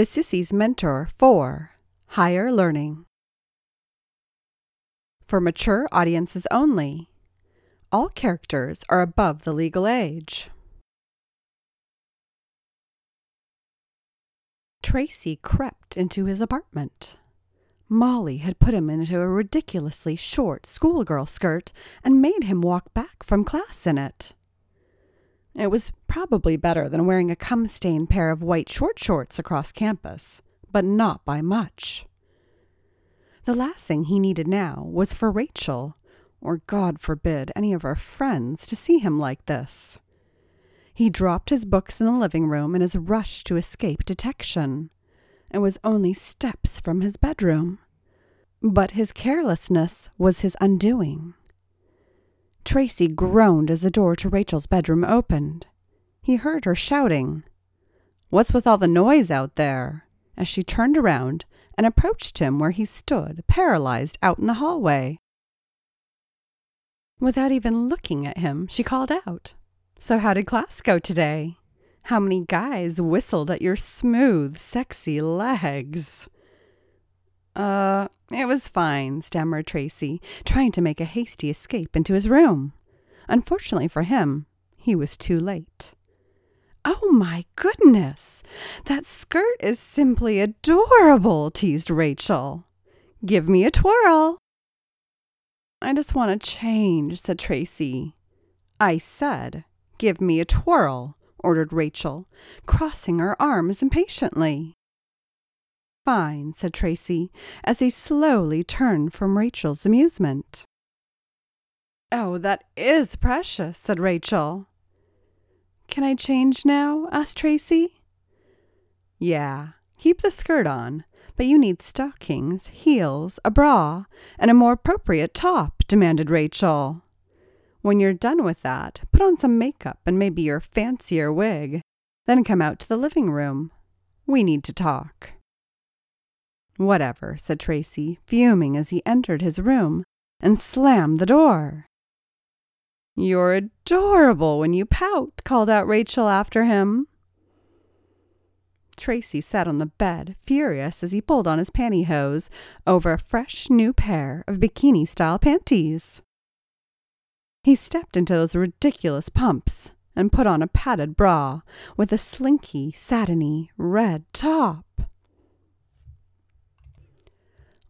The Sissy's Mentor 4 Higher Learning. For mature audiences only. All characters are above the legal age. Tracy crept into his apartment. Molly had put him into a ridiculously short schoolgirl skirt and made him walk back from class in it. It was probably better than wearing a cum stained pair of white short shorts across campus, but not by much. The last thing he needed now was for Rachel, or God forbid, any of her friends, to see him like this. He dropped his books in the living room in his rush to escape detection, and was only steps from his bedroom. But his carelessness was his undoing. Tracy groaned as the door to Rachel's bedroom opened. He heard her shouting, What's with all the noise out there? as she turned around and approached him where he stood, paralyzed, out in the hallway. Without even looking at him, she called out, So, how did class go today? How many guys whistled at your smooth, sexy legs? Uh, it was fine, stammered Tracy, trying to make a hasty escape into his room. Unfortunately for him, he was too late. Oh my goodness! That skirt is simply adorable, teased Rachel. Give me a twirl. I just want to change, said Tracy. I said, Give me a twirl, ordered Rachel, crossing her arms impatiently. Fine, said Tracy, as he slowly turned from Rachel's amusement. Oh, that is precious, said Rachel. Can I change now? asked Tracy. Yeah, keep the skirt on, but you need stockings, heels, a bra, and a more appropriate top, demanded Rachel. When you're done with that, put on some makeup and maybe your fancier wig. Then come out to the living room. We need to talk. Whatever, said Tracy, fuming as he entered his room and slammed the door. You're adorable when you pout, called out Rachel after him. Tracy sat on the bed, furious as he pulled on his pantyhose over a fresh new pair of bikini style panties. He stepped into those ridiculous pumps and put on a padded bra with a slinky, satiny red top.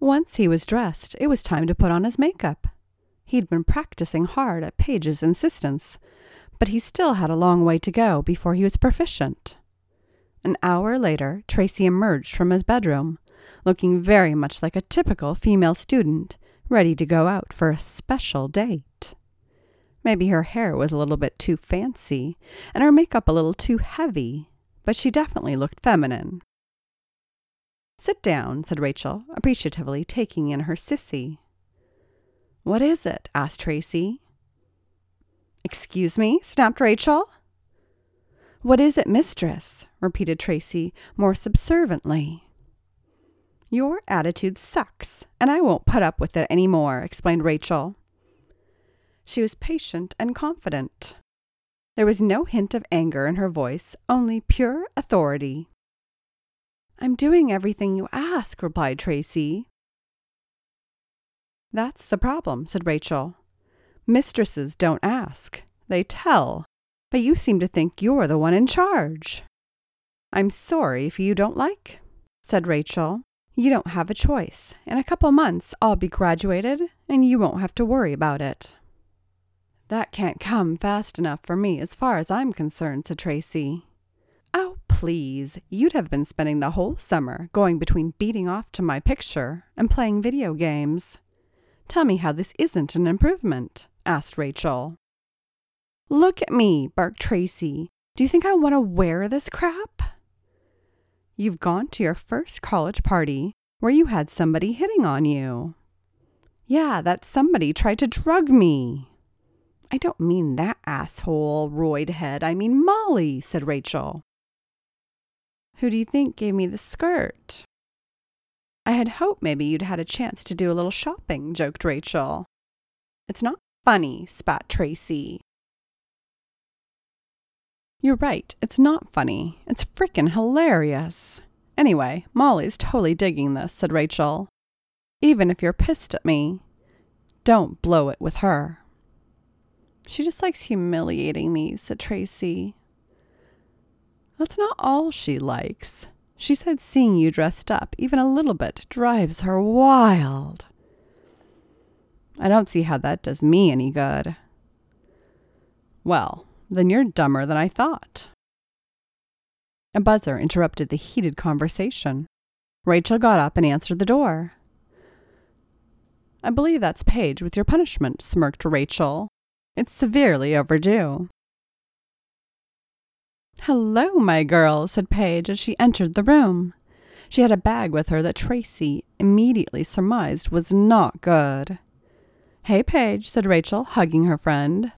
Once he was dressed, it was time to put on his makeup. He'd been practicing hard at Paige's insistence, but he still had a long way to go before he was proficient. An hour later, Tracy emerged from his bedroom, looking very much like a typical female student, ready to go out for a special date. Maybe her hair was a little bit too fancy, and her makeup a little too heavy, but she definitely looked feminine. Sit down, said Rachel, appreciatively taking in her sissy. What is it? asked Tracy. Excuse me? snapped Rachel. What is it, mistress? repeated Tracy more subserviently. Your attitude sucks, and I won't put up with it any more, explained Rachel. She was patient and confident. There was no hint of anger in her voice, only pure authority. I'm doing everything you ask, replied Tracy. That's the problem, said Rachel. Mistresses don't ask, they tell, but you seem to think you're the one in charge. I'm sorry if you don't like, said Rachel. You don't have a choice. In a couple months, I'll be graduated, and you won't have to worry about it. That can't come fast enough for me as far as I'm concerned, said Tracy. Oh, please, you'd have been spending the whole summer going between beating off to my picture and playing video games. Tell me how this isn't an improvement, asked Rachel. Look at me, barked Tracy. Do you think I want to wear this crap? You've gone to your first college party where you had somebody hitting on you. Yeah, that somebody tried to drug me. I don't mean that asshole, roid head. I mean Molly, said Rachel. Who do you think gave me the skirt? I had hoped maybe you'd had a chance to do a little shopping, joked Rachel. It's not funny, spat Tracy. You're right, it's not funny. It's frickin' hilarious. Anyway, Molly's totally digging this, said Rachel. Even if you're pissed at me, don't blow it with her. She just likes humiliating me, said Tracy. That's not all she likes. She said seeing you dressed up, even a little bit, drives her wild. I don't see how that does me any good. Well, then you're dumber than I thought. A buzzer interrupted the heated conversation. Rachel got up and answered the door. I believe that's Paige with your punishment, smirked Rachel. It's severely overdue. Hello, my girl, said Paige as she entered the room. She had a bag with her that Tracy immediately surmised was not good. Hey, Paige, said Rachel, hugging her friend.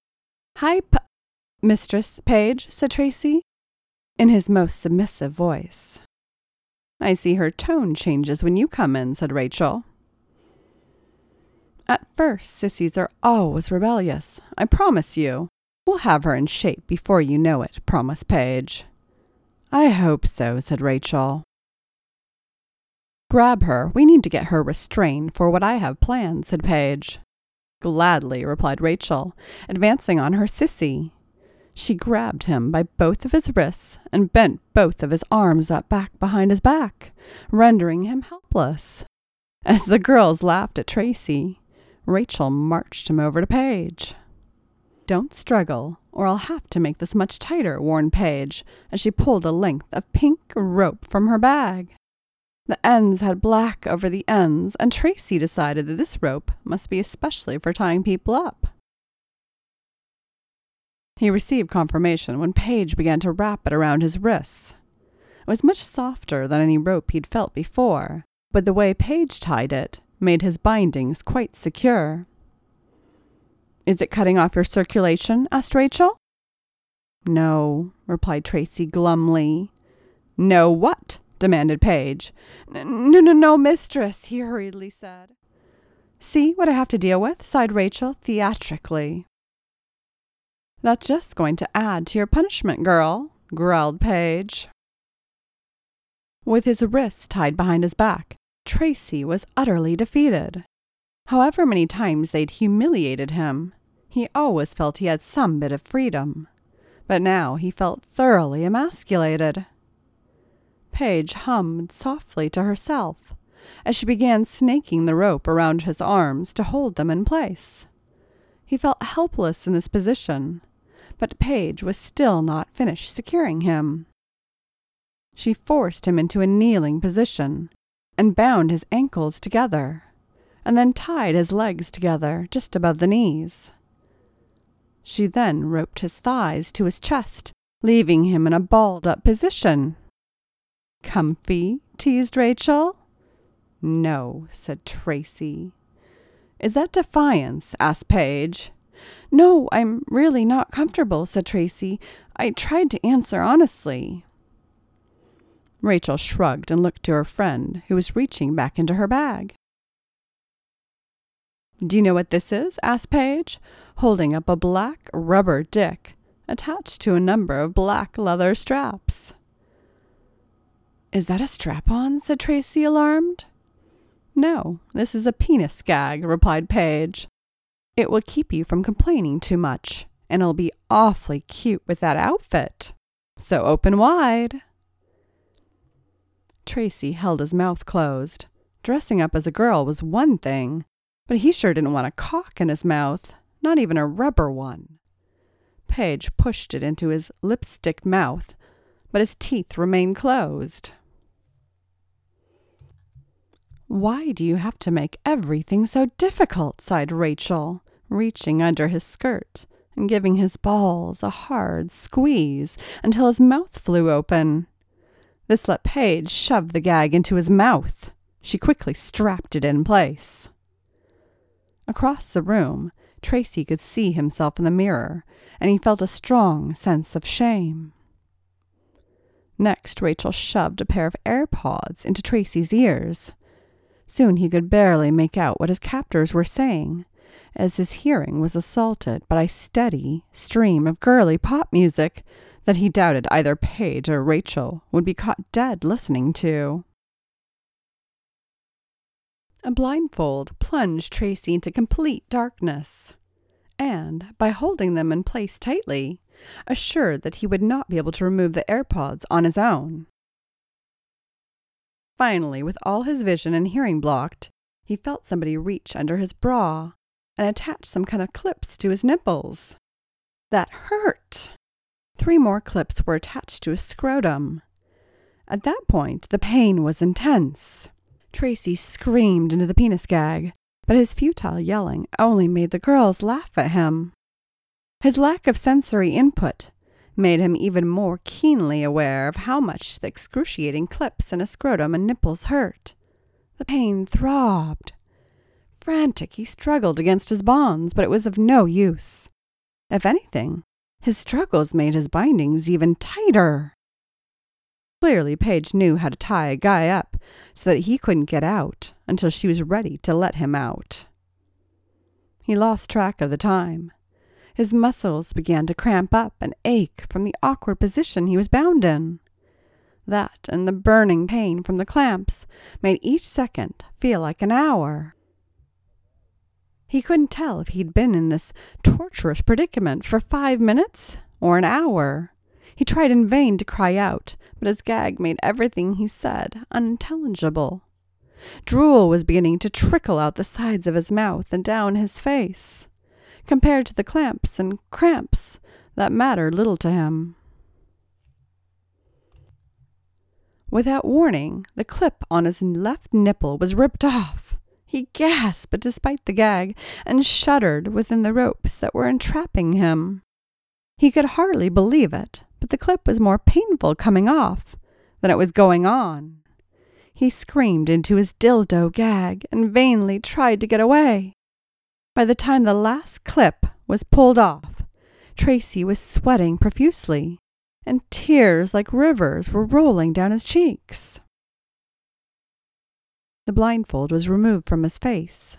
Hi, P- Mistress Paige, said Tracy, in his most submissive voice. I see her tone changes when you come in, said Rachel. At first, sissies are always rebellious, I promise you. We'll have her in shape before you know it, promised Paige. I hope so, said Rachel. Grab her. We need to get her restrained for what I have planned, said Paige. Gladly, replied Rachel, advancing on her sissy. She grabbed him by both of his wrists and bent both of his arms up back behind his back, rendering him helpless. As the girls laughed at Tracy, Rachel marched him over to Paige. Don't struggle, or I'll have to make this much tighter, warned Paige, as she pulled a length of pink rope from her bag. The ends had black over the ends, and Tracy decided that this rope must be especially for tying people up. He received confirmation when Paige began to wrap it around his wrists. It was much softer than any rope he'd felt before, but the way Paige tied it made his bindings quite secure. Is it cutting off your circulation? asked Rachel. No, replied Tracy glumly. No what? demanded Paige. No, no, no, mistress, he hurriedly said. See what I have to deal with? sighed Rachel theatrically. That's just going to add to your punishment, girl, growled Paige. With his wrists tied behind his back, Tracy was utterly defeated. However many times they'd humiliated him, he always felt he had some bit of freedom. But now he felt thoroughly emasculated. Paige hummed softly to herself as she began snaking the rope around his arms to hold them in place. He felt helpless in this position, but Paige was still not finished securing him. She forced him into a kneeling position and bound his ankles together and then tied his legs together just above the knees. She then roped his thighs to his chest, leaving him in a balled up position. Comfy? teased Rachel. No, said Tracy. Is that defiance? asked Paige. No, I'm really not comfortable, said Tracy. I tried to answer honestly. Rachel shrugged and looked to her friend, who was reaching back into her bag. Do you know what this is? asked Paige, holding up a black rubber dick attached to a number of black leather straps. Is that a strap on? said Tracy, alarmed. No, this is a penis gag, replied Paige. It will keep you from complaining too much, and it'll be awfully cute with that outfit. So open wide. Tracy held his mouth closed. Dressing up as a girl was one thing, but he sure didn't want a cock in his mouth, not even a rubber one. Paige pushed it into his lipstick mouth, but his teeth remained closed. Why do you have to make everything so difficult? sighed Rachel, reaching under his skirt and giving his balls a hard squeeze until his mouth flew open. This let Paige shove the gag into his mouth. She quickly strapped it in place. Across the room, Tracy could see himself in the mirror, and he felt a strong sense of shame. Next, Rachel shoved a pair of AirPods into Tracy's ears. Soon he could barely make out what his captors were saying, as his hearing was assaulted by a steady stream of girly pop music that he doubted either Paige or Rachel would be caught dead listening to. A blindfold plunged Tracy into complete darkness, and, by holding them in place tightly, assured that he would not be able to remove the AirPods on his own. Finally, with all his vision and hearing blocked, he felt somebody reach under his bra and attach some kind of clips to his nipples. That hurt! Three more clips were attached to his scrotum. At that point, the pain was intense. Tracy screamed into the penis gag, but his futile yelling only made the girls laugh at him. His lack of sensory input made him even more keenly aware of how much the excruciating clips in his scrotum and nipples hurt. The pain throbbed. Frantic, he struggled against his bonds, but it was of no use. If anything, his struggles made his bindings even tighter. Clearly, Paige knew how to tie a guy up so that he couldn't get out until she was ready to let him out. He lost track of the time. His muscles began to cramp up and ache from the awkward position he was bound in. That and the burning pain from the clamps made each second feel like an hour. He couldn't tell if he'd been in this torturous predicament for five minutes or an hour. He tried in vain to cry out, but his gag made everything he said unintelligible. Drool was beginning to trickle out the sides of his mouth and down his face. Compared to the clamps and cramps, that mattered little to him. Without warning, the clip on his left nipple was ripped off. He gasped despite the gag and shuddered within the ropes that were entrapping him. He could hardly believe it, but the clip was more painful coming off than it was going on. He screamed into his dildo gag and vainly tried to get away. By the time the last clip was pulled off, Tracy was sweating profusely, and tears like rivers were rolling down his cheeks. The blindfold was removed from his face.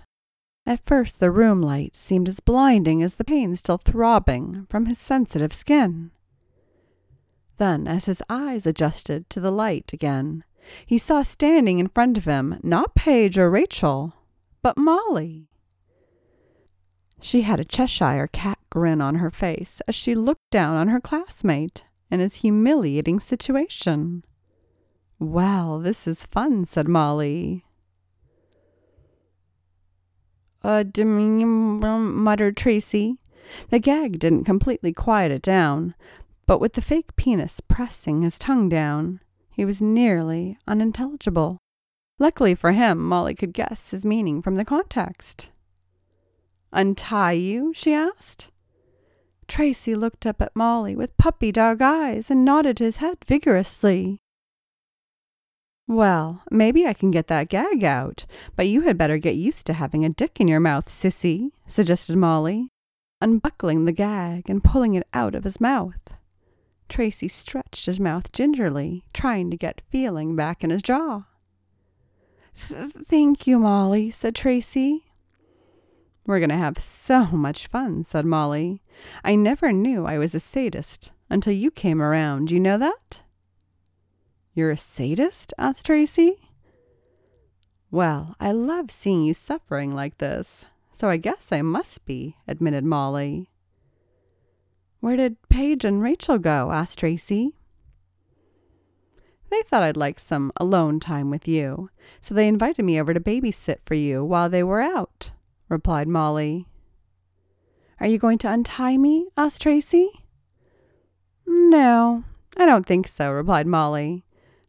At first, the room light seemed as blinding as the pain still throbbing from his sensitive skin. Then, as his eyes adjusted to the light again, he saw standing in front of him not Paige or Rachel, but Molly. She had a Cheshire cat grin on her face as she looked down on her classmate in his humiliating situation. Well, this is fun, said Molly. Uh, muttered Tracy. The gag didn't completely quiet it down, but with the fake penis pressing his tongue down, he was nearly unintelligible. Luckily for him, Molly could guess his meaning from the context. Untie you? she asked. Tracy looked up at Molly with puppy dog eyes and nodded his head vigorously. Well, maybe I can get that gag out, but you had better get used to having a dick in your mouth, sissy, suggested Molly, unbuckling the gag and pulling it out of his mouth. Tracy stretched his mouth gingerly, trying to get feeling back in his jaw. Thank you, Molly, said Tracy. We're going to have so much fun, said Molly. I never knew I was a sadist until you came around. You know that? You're a sadist? asked Tracy. Well, I love seeing you suffering like this, so I guess I must be, admitted Molly. Where did Paige and Rachel go? asked Tracy. They thought I'd like some alone time with you, so they invited me over to babysit for you while they were out, replied Molly. Are you going to untie me? asked Tracy. No, I don't think so, replied Molly.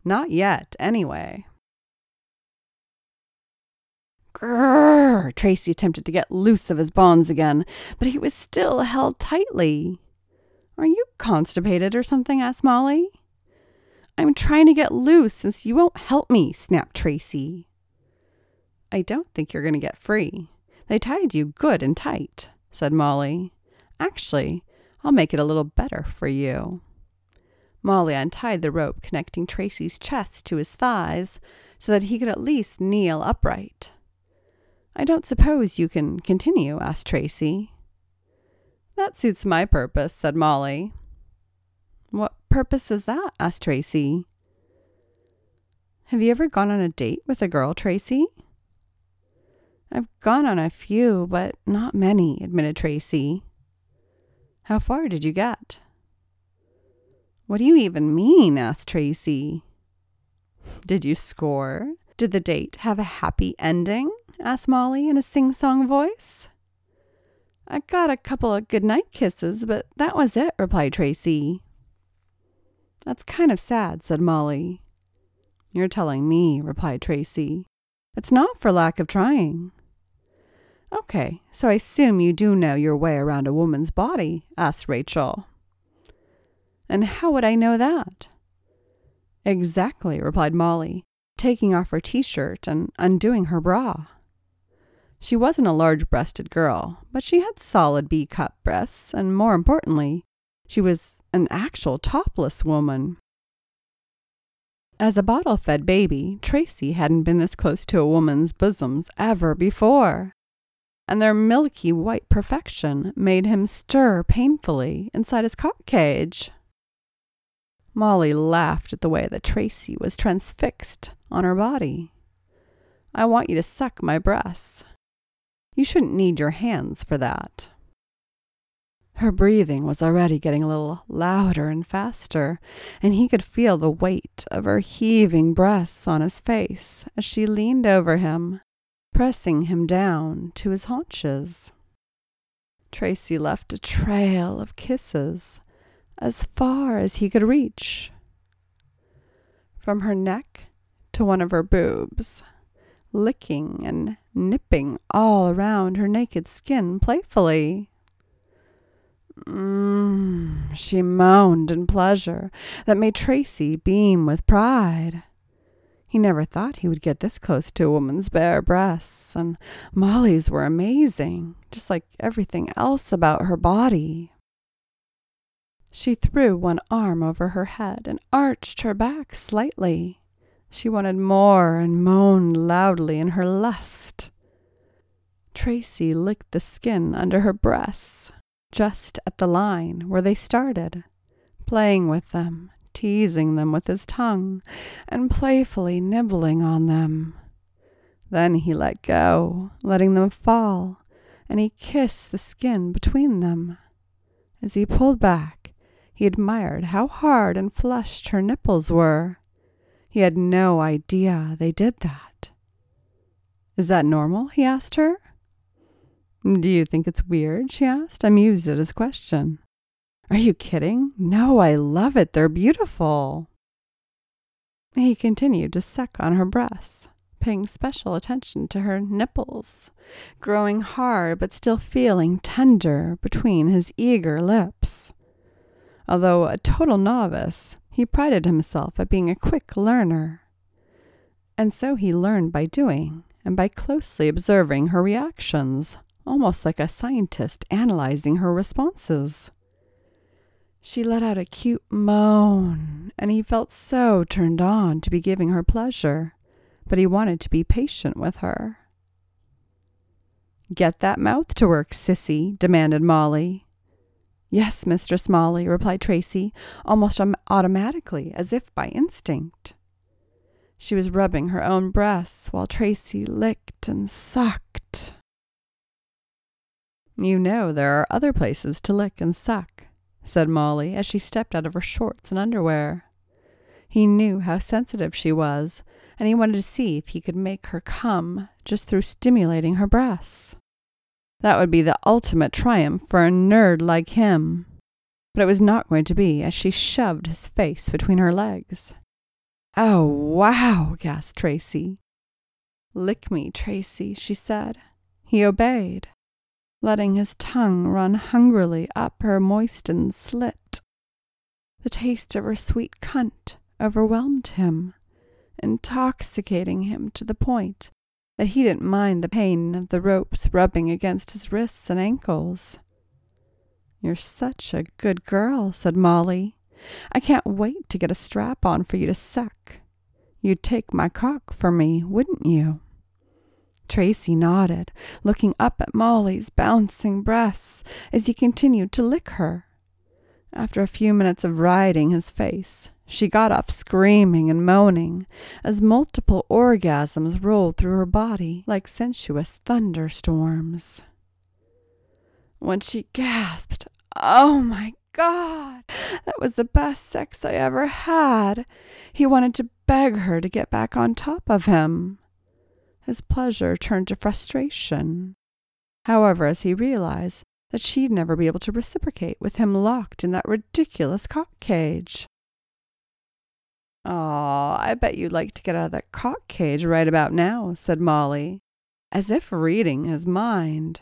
Not yet, anyway. Grrr! Tracy attempted to get loose of his bonds again, but he was still held tightly. Are you constipated or something? asked Molly. I'm trying to get loose since you won't help me, snapped Tracy. I don't think you're going to get free. They tied you good and tight, said Molly. Actually, I'll make it a little better for you. Molly untied the rope connecting Tracy's chest to his thighs so that he could at least kneel upright. I don't suppose you can continue, asked Tracy. That suits my purpose, said Molly. What purpose is that? asked Tracy. Have you ever gone on a date with a girl, Tracy? I've gone on a few, but not many, admitted Tracy. How far did you get? What do you even mean? asked Tracy. Did you score? Did the date have a happy ending? asked Molly in a sing song voice. I got a couple of goodnight kisses, but that was it, replied Tracy. That's kind of sad, said Molly. You're telling me, replied Tracy. It's not for lack of trying. Okay, so I assume you do know your way around a woman's body, asked Rachel. And how would I know that? Exactly, replied Molly, taking off her t shirt and undoing her bra. She wasn't a large breasted girl, but she had solid B cup breasts, and more importantly, she was an actual topless woman. As a bottle fed baby, Tracy hadn't been this close to a woman's bosoms ever before, and their milky white perfection made him stir painfully inside his cock cage. Molly laughed at the way that Tracy was transfixed on her body. I want you to suck my breasts. You shouldn't need your hands for that. Her breathing was already getting a little louder and faster, and he could feel the weight of her heaving breasts on his face as she leaned over him, pressing him down to his haunches. Tracy left a trail of kisses as far as he could reach. From her neck to one of her boobs, licking and nipping all around her naked skin playfully. Mm, she moaned in pleasure that made Tracy beam with pride. He never thought he would get this close to a woman's bare breasts, and Molly's were amazing, just like everything else about her body. She threw one arm over her head and arched her back slightly. She wanted more and moaned loudly in her lust. Tracy licked the skin under her breasts, just at the line where they started, playing with them, teasing them with his tongue, and playfully nibbling on them. Then he let go, letting them fall, and he kissed the skin between them. As he pulled back, he admired how hard and flushed her nipples were. He had no idea they did that. Is that normal? he asked her. Do you think it's weird? she asked, amused at his question. Are you kidding? No, I love it. They're beautiful. He continued to suck on her breasts, paying special attention to her nipples, growing hard but still feeling tender between his eager lips. Although a total novice, he prided himself at being a quick learner. And so he learned by doing and by closely observing her reactions almost like a scientist analyzing her responses. She let out a cute moan, and he felt so turned on to be giving her pleasure, but he wanted to be patient with her. Get that mouth to work, sissy, demanded Molly. Yes, Mistress Molly, replied Tracy, almost automatically, as if by instinct. She was rubbing her own breasts while Tracy licked and sucked. You know there are other places to lick and suck, said Molly as she stepped out of her shorts and underwear. He knew how sensitive she was, and he wanted to see if he could make her come just through stimulating her breasts. That would be the ultimate triumph for a nerd like him. But it was not going to be as she shoved his face between her legs. Oh, wow, gasped Tracy. Lick me, Tracy, she said. He obeyed letting his tongue run hungrily up her moistened slit. The taste of her sweet cunt overwhelmed him, intoxicating him to the point that he didn't mind the pain of the ropes rubbing against his wrists and ankles. You're such a good girl, said Molly. I can't wait to get a strap on for you to suck. You'd take my cock for me, wouldn't you? Tracy nodded, looking up at Molly's bouncing breasts as he continued to lick her. After a few minutes of riding his face, she got off screaming and moaning as multiple orgasms rolled through her body like sensuous thunderstorms. When she gasped, Oh my God, that was the best sex I ever had, he wanted to beg her to get back on top of him. His pleasure turned to frustration. However, as he realized that she'd never be able to reciprocate with him locked in that ridiculous cock cage. Aw, I bet you'd like to get out of that cock cage right about now, said Molly, as if reading his mind.